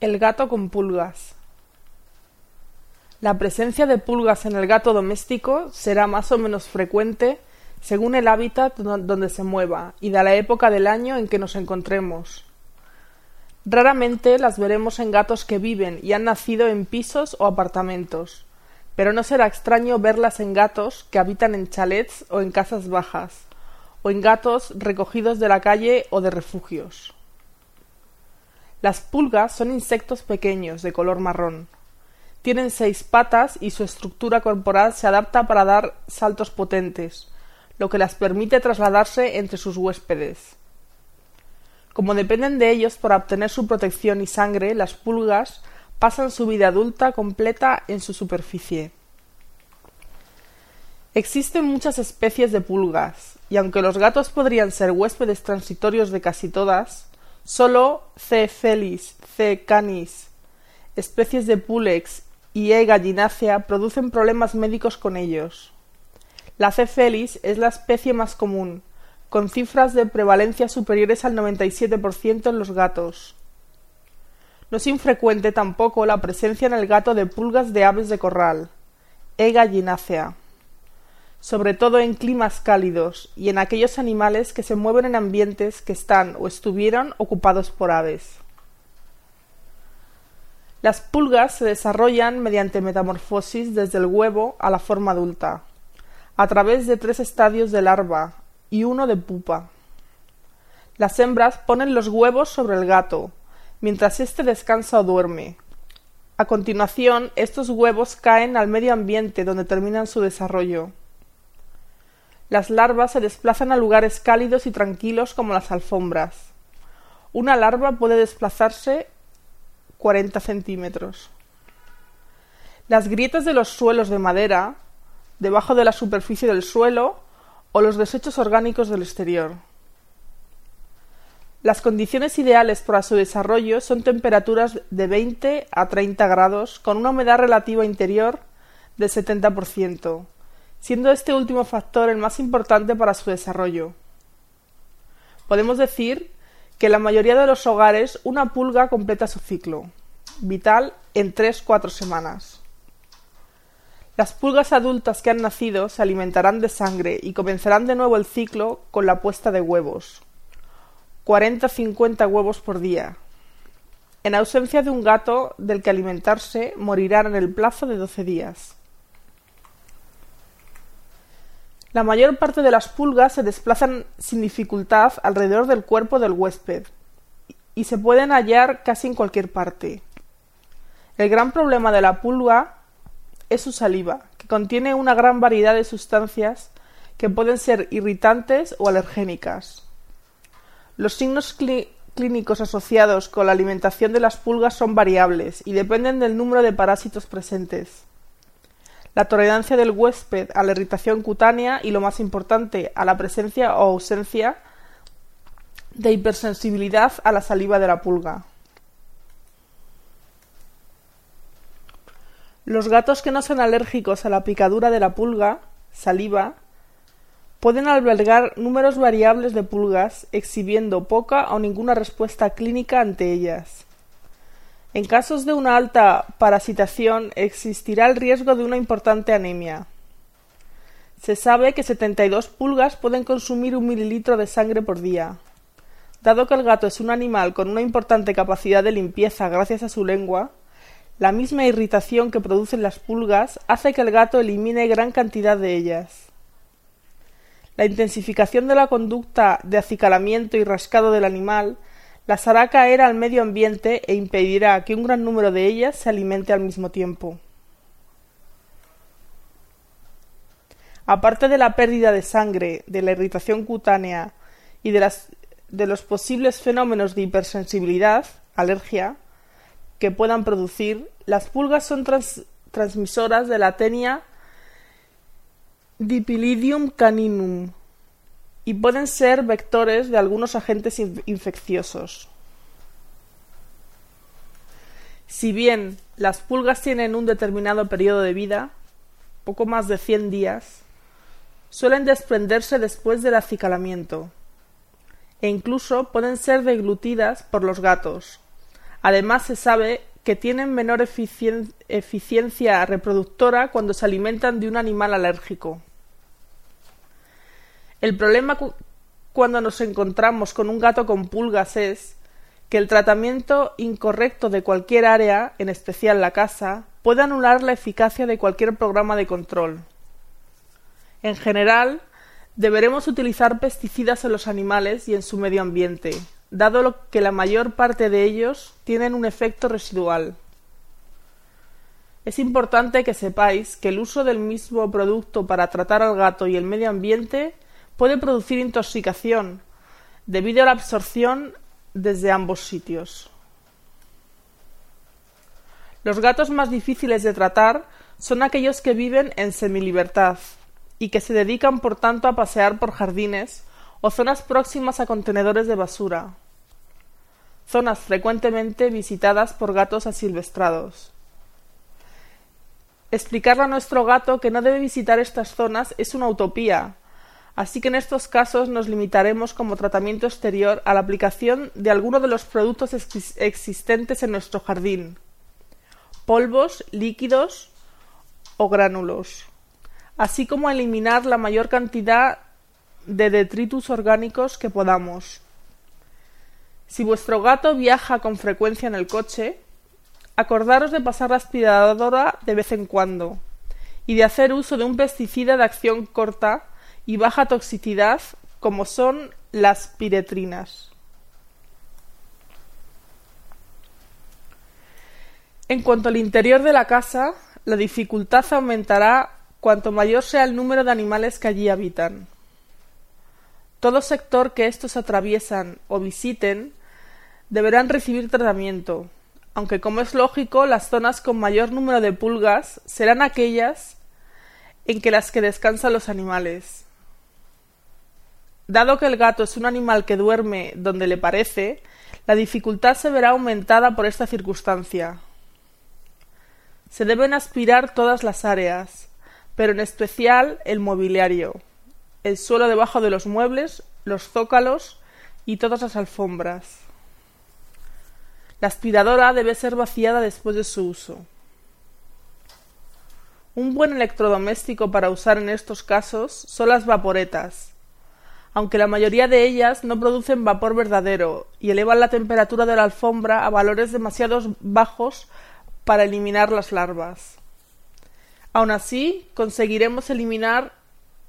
El gato con pulgas. La presencia de pulgas en el gato doméstico será más o menos frecuente según el hábitat donde se mueva y de la época del año en que nos encontremos. Raramente las veremos en gatos que viven y han nacido en pisos o apartamentos, pero no será extraño verlas en gatos que habitan en chalets o en casas bajas, o en gatos recogidos de la calle o de refugios. Las pulgas son insectos pequeños de color marrón. Tienen seis patas y su estructura corporal se adapta para dar saltos potentes, lo que las permite trasladarse entre sus huéspedes. Como dependen de ellos para obtener su protección y sangre, las pulgas pasan su vida adulta completa en su superficie. Existen muchas especies de pulgas, y aunque los gatos podrían ser huéspedes transitorios de casi todas, Solo C. felis, C. canis, especies de Pulex y E. gallinácea producen problemas médicos con ellos. La C. felis es la especie más común, con cifras de prevalencia superiores al 97% en los gatos. No es infrecuente tampoco la presencia en el gato de pulgas de aves de corral, E. gallinácea sobre todo en climas cálidos y en aquellos animales que se mueven en ambientes que están o estuvieron ocupados por aves. Las pulgas se desarrollan mediante metamorfosis desde el huevo a la forma adulta, a través de tres estadios de larva y uno de pupa. Las hembras ponen los huevos sobre el gato, mientras éste descansa o duerme. A continuación, estos huevos caen al medio ambiente donde terminan su desarrollo. Las larvas se desplazan a lugares cálidos y tranquilos como las alfombras. Una larva puede desplazarse 40 centímetros. Las grietas de los suelos de madera, debajo de la superficie del suelo o los desechos orgánicos del exterior. Las condiciones ideales para su desarrollo son temperaturas de 20 a 30 grados con una humedad relativa interior del 70%, siendo este último factor el más importante para su desarrollo. Podemos decir que en la mayoría de los hogares una pulga completa su ciclo vital en 3-4 semanas. Las pulgas adultas que han nacido se alimentarán de sangre y comenzarán de nuevo el ciclo con la puesta de huevos. 40-50 huevos por día. En ausencia de un gato del que alimentarse, morirán en el plazo de 12 días. La mayor parte de las pulgas se desplazan sin dificultad alrededor del cuerpo del huésped y se pueden hallar casi en cualquier parte. El gran problema de la pulga es su saliva, que contiene una gran variedad de sustancias que pueden ser irritantes o alergénicas. Los signos clínicos asociados con la alimentación de las pulgas son variables y dependen del número de parásitos presentes la tolerancia del huésped a la irritación cutánea y, lo más importante, a la presencia o ausencia de hipersensibilidad a la saliva de la pulga. Los gatos que no son alérgicos a la picadura de la pulga, saliva, pueden albergar números variables de pulgas, exhibiendo poca o ninguna respuesta clínica ante ellas. En casos de una alta parasitación existirá el riesgo de una importante anemia. Se sabe que 72 pulgas pueden consumir un mililitro de sangre por día. Dado que el gato es un animal con una importante capacidad de limpieza gracias a su lengua, la misma irritación que producen las pulgas hace que el gato elimine gran cantidad de ellas. La intensificación de la conducta de acicalamiento y rascado del animal las hará caer al medio ambiente e impedirá que un gran número de ellas se alimente al mismo tiempo. Aparte de la pérdida de sangre, de la irritación cutánea y de, de los posibles fenómenos de hipersensibilidad, alergia, que puedan producir, las pulgas son transmisoras de la tenia Dipilidium caninum, y pueden ser vectores de algunos agentes infecciosos. Si bien las pulgas tienen un determinado periodo de vida, poco más de 100 días, suelen desprenderse después del acicalamiento e incluso pueden ser deglutidas por los gatos, Además, se sabe que tienen menor eficiencia reproductora cuando se alimentan de un animal alérgico. El problema cuando nos encontramos con un gato con pulgas es que el tratamiento incorrecto de cualquier área, en especial la casa, puede anular la eficacia de cualquier programa de control. En general, deberemos utilizar pesticidas en los animales y en su medio ambiente, dado que la mayor parte de ellos tienen un efecto residual. Es importante que sepáis que el uso del mismo producto para tratar al gato y el medio ambiente puede producir intoxicación debido a la absorción desde ambos sitios. Los gatos más difíciles de tratar son aquellos que viven en semilibertad y que se dedican por tanto a pasear por jardines o zonas próximas a contenedores de basura, zonas frecuentemente visitadas por gatos asilvestrados. Explicarle a nuestro gato que no debe visitar estas zonas es una utopía, así que en estos casos nos limitaremos como tratamiento exterior a la aplicación de alguno de los productos existentes en nuestro jardín, polvos, líquidos o gránulos, así como eliminar la mayor cantidad de detritus orgánicos que podamos. Si vuestro gato viaja con frecuencia en el coche, acordaros de pasar la aspiradora de vez en cuando y de hacer uso de un pesticida de acción corta y baja toxicidad como son las piretrinas. En cuanto al interior de la casa, la dificultad aumentará cuanto mayor sea el número de animales que allí habitan. Todo sector que estos atraviesan o visiten deberán recibir tratamiento, aunque como es lógico, las zonas con mayor número de pulgas serán aquellas en que las que descansan los animales. Dado que el gato es un animal que duerme donde le parece, la dificultad se verá aumentada por esta circunstancia. Se deben aspirar todas las áreas, pero en especial el mobiliario, el suelo debajo de los muebles, los zócalos y todas las alfombras. La aspiradora debe ser vaciada después de su uso. Un buen electrodoméstico para usar en estos casos son las vaporetas, aunque la mayoría de ellas no producen vapor verdadero y elevan la temperatura de la alfombra a valores demasiado bajos para eliminar las larvas. Aun así, conseguiremos eliminar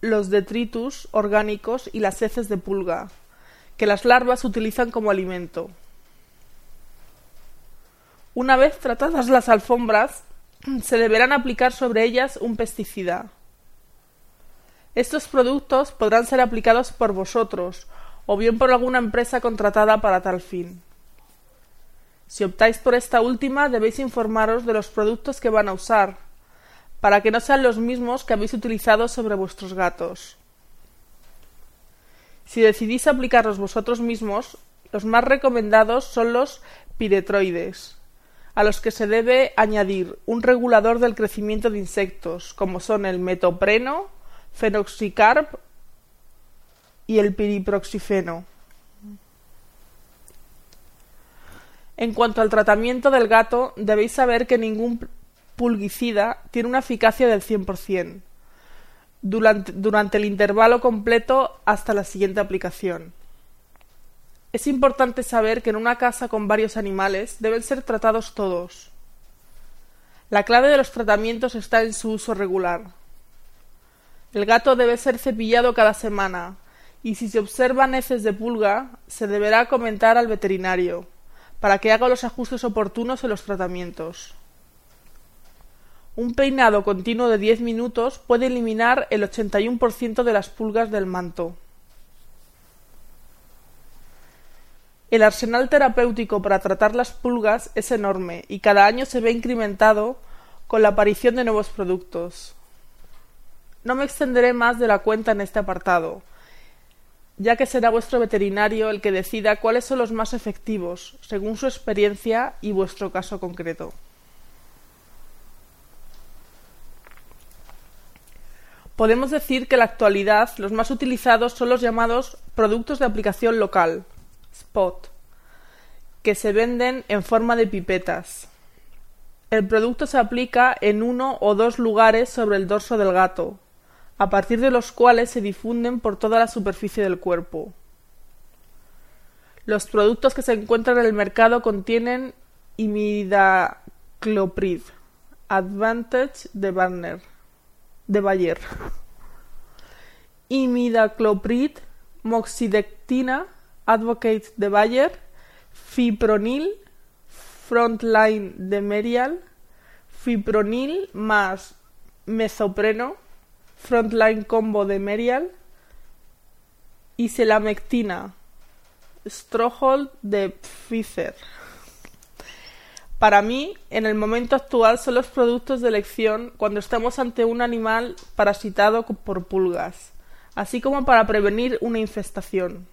los detritus orgánicos y las heces de pulga, que las larvas utilizan como alimento. Una vez tratadas las alfombras, se deberán aplicar sobre ellas un pesticida. Estos productos podrán ser aplicados por vosotros o bien por alguna empresa contratada para tal fin. Si optáis por esta última, debéis informaros de los productos que van a usar, para que no sean los mismos que habéis utilizado sobre vuestros gatos. Si decidís aplicarlos vosotros mismos, los más recomendados son los piretroides, a los que se debe añadir un regulador del crecimiento de insectos, como son el metopreno, fenoxicarp y el piriproxifeno. En cuanto al tratamiento del gato, debéis saber que ningún pulguicida tiene una eficacia del 100% durante, durante el intervalo completo hasta la siguiente aplicación. Es importante saber que en una casa con varios animales deben ser tratados todos. La clave de los tratamientos está en su uso regular. El gato debe ser cepillado cada semana y si se observan heces de pulga se deberá comentar al veterinario para que haga los ajustes oportunos en los tratamientos. Un peinado continuo de 10 minutos puede eliminar el 81% de las pulgas del manto. El arsenal terapéutico para tratar las pulgas es enorme y cada año se ve incrementado con la aparición de nuevos productos. No me extenderé más de la cuenta en este apartado, ya que será vuestro veterinario el que decida cuáles son los más efectivos, según su experiencia y vuestro caso concreto. Podemos decir que en la actualidad los más utilizados son los llamados productos de aplicación local, SPOT, que se venden en forma de pipetas. El producto se aplica en uno o dos lugares sobre el dorso del gato, a partir de los cuales se difunden por toda la superficie del cuerpo. Los productos que se encuentran en el mercado contienen imidacloprid, Advantage de Banner, de Bayer, imidacloprid, moxidectina, Advocate de Bayer, fipronil, Frontline de Merial, fipronil más mesopreno, Frontline Combo de Merial y selamectina, Strohold de Pfizer. Para mí, en el momento actual son los productos de elección cuando estamos ante un animal parasitado por pulgas, así como para prevenir una infestación.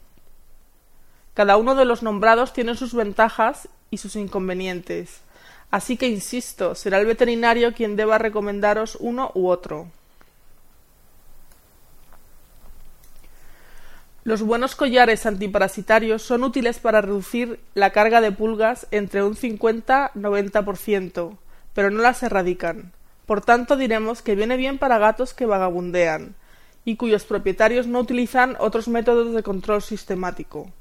Cada uno de los nombrados tiene sus ventajas y sus inconvenientes. Así que insisto, será el veterinario quien deba recomendaros uno u otro. Los buenos collares antiparasitarios son útiles para reducir la carga de pulgas entre un 50-90%, pero no las erradican. Por tanto, diremos que viene bien para gatos que vagabundean y cuyos propietarios no utilizan otros métodos de control sistemático.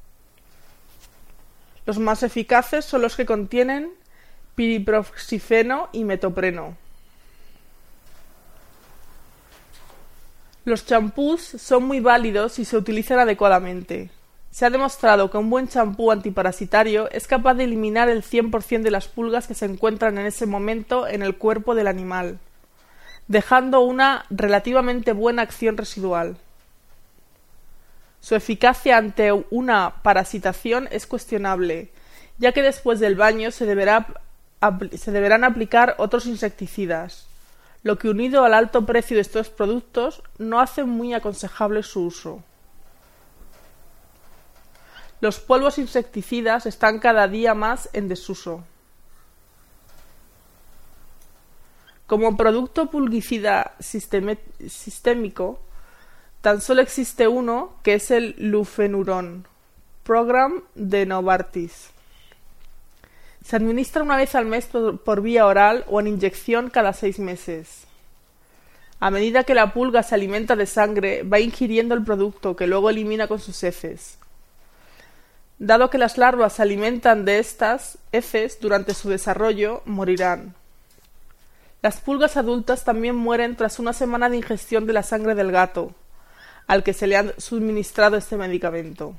Los más eficaces son los que contienen piriproxifeno y metopreno. Los champús son muy válidos si se utilizan adecuadamente. Se ha demostrado que un buen champú antiparasitario es capaz de eliminar el 100% de las pulgas que se encuentran en ese momento en el cuerpo del animal, dejando una relativamente buena acción residual. Su eficacia ante una parasitación es cuestionable, ya que después del baño se, se deberán aplicar otros insecticidas, lo que unido al alto precio de estos productos no hace muy aconsejable su uso. Los polvos insecticidas están cada día más en desuso. Como producto pulgicida sistémico, Tan solo existe uno, que es el Lufenuron, Program de Novartis. Se administra una vez al mes por, vía oral o en inyección cada seis meses. A medida que la pulga se alimenta de sangre, va ingiriendo el producto que luego elimina con sus heces. Dado que las larvas se alimentan de estas heces durante su desarrollo, morirán. Las pulgas adultas también mueren tras una semana de ingestión de la sangre del gato, al que se le ha suministrado este medicamento.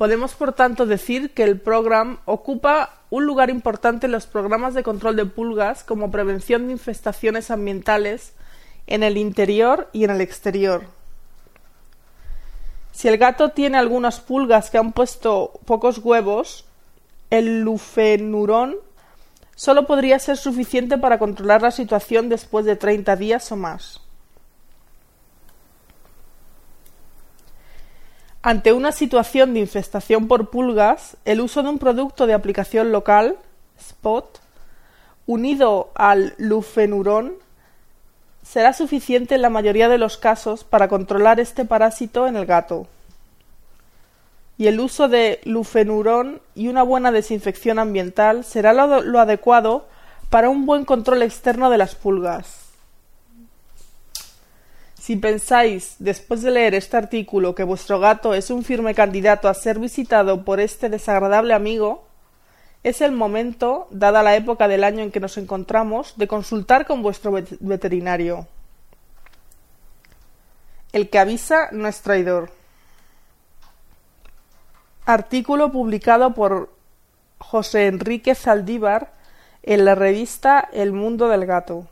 Podemos, por tanto, decir que el programa ocupa un lugar importante en los programas de control de pulgas como prevención de infestaciones ambientales en el interior y en el exterior. Si el gato tiene algunas pulgas que han puesto pocos huevos, el lufenurón solo podría ser suficiente para controlar la situación después de 30 días o más. Ante una situación de infestación por pulgas, el uso de un producto de aplicación local, SPOT, unido al lufenurón, será suficiente en la mayoría de los casos para controlar este parásito en el gato. Y el uso de lufenurón y una buena desinfección ambiental será lo, lo adecuado para un buen control externo de las pulgas. Si pensáis, después de leer este artículo, que vuestro gato es un firme candidato a ser visitado por este desagradable amigo, es el momento, dada la época del año en que nos encontramos, de consultar con vuestro veterinario. El que avisa no es traidor. Artículo publicado por José Enrique Zaldívar en la revista El Mundo del Gato.